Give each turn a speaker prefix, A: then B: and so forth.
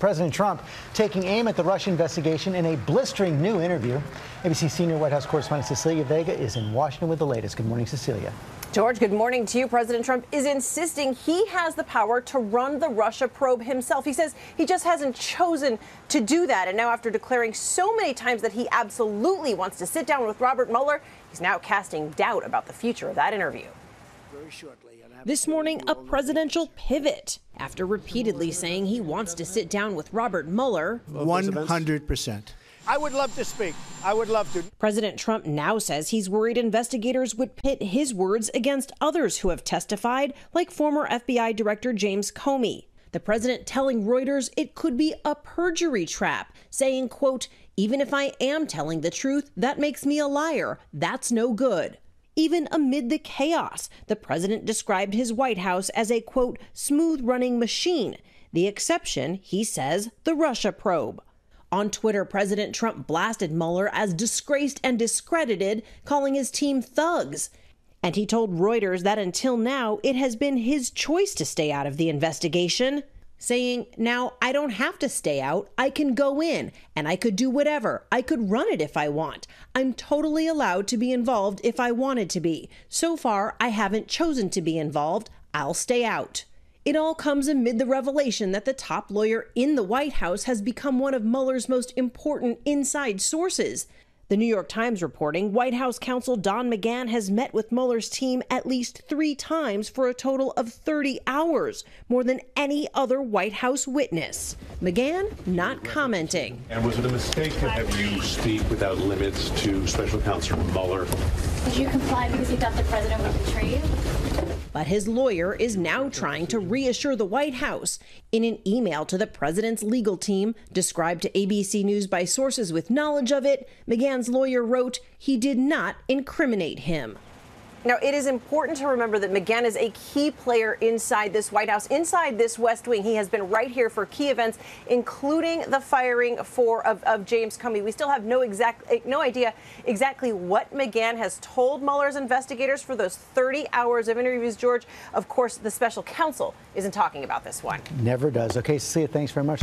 A: President Trump taking aim at the Russia investigation in a blistering new interview. ABC senior White House correspondent Cecilia Vega is in Washington with the latest. Good morning, Cecilia.
B: George, good morning to you. President Trump is insisting he has the power to run the Russia probe himself. He says he just hasn't chosen to do that. And now, after declaring so many times that he absolutely wants to sit down with Robert Mueller, he's now casting doubt about the future of that interview.
C: Very shortly.
B: This morning, a presidential pivot after repeatedly saying he wants to sit down with Robert Mueller.
C: 100%. I would love to speak. I would love to.
B: President Trump now says he's worried investigators would pit his words against others who have testified, like former FBI Director James Comey. The president telling Reuters it could be a perjury trap, saying, quote, even if I am telling the truth, that makes me a liar. That's no good. Even amid the chaos, the president described his White House as a, quote, smooth running machine. The exception, he says, the Russia probe. On Twitter, President Trump blasted Mueller as disgraced and discredited, calling his team thugs. And he told Reuters that until now, it has been his choice to stay out of the investigation saying, Now I don't have to stay out. I can go in and I could do whatever. I could run it if I want. I'm totally allowed to be involved if I wanted to be. So far, I haven't chosen to be involved. I'll stay out. It all comes amid the revelation that the top lawyer in the White House has become one of Mueller's most important inside sources. The New York Times reporting White House counsel Don McGahn has met with Mueller's team at least three times for a total of 30 hours, more than any other White House witness. McGahn not commenting.
D: And was it a mistake to have you speak without limits to Special Counsel Mueller?
E: Did you comply because you thought the president would betray you?
B: But his lawyer is now trying to reassure the White House. In an email to the president's legal team, described to ABC News by sources with knowledge of it, McGahn's lawyer wrote he did not incriminate him. Now, it is important to remember that McGahn is a key player inside this White House, inside this West Wing. He has been right here for key events, including the firing for of, of James Comey. We still have no exact no idea exactly what McGahn has told Mueller's investigators for those 30 hours of interviews. George, of course, the special counsel isn't talking about this one.
A: Never does. Okay, Cecilia, thanks very much.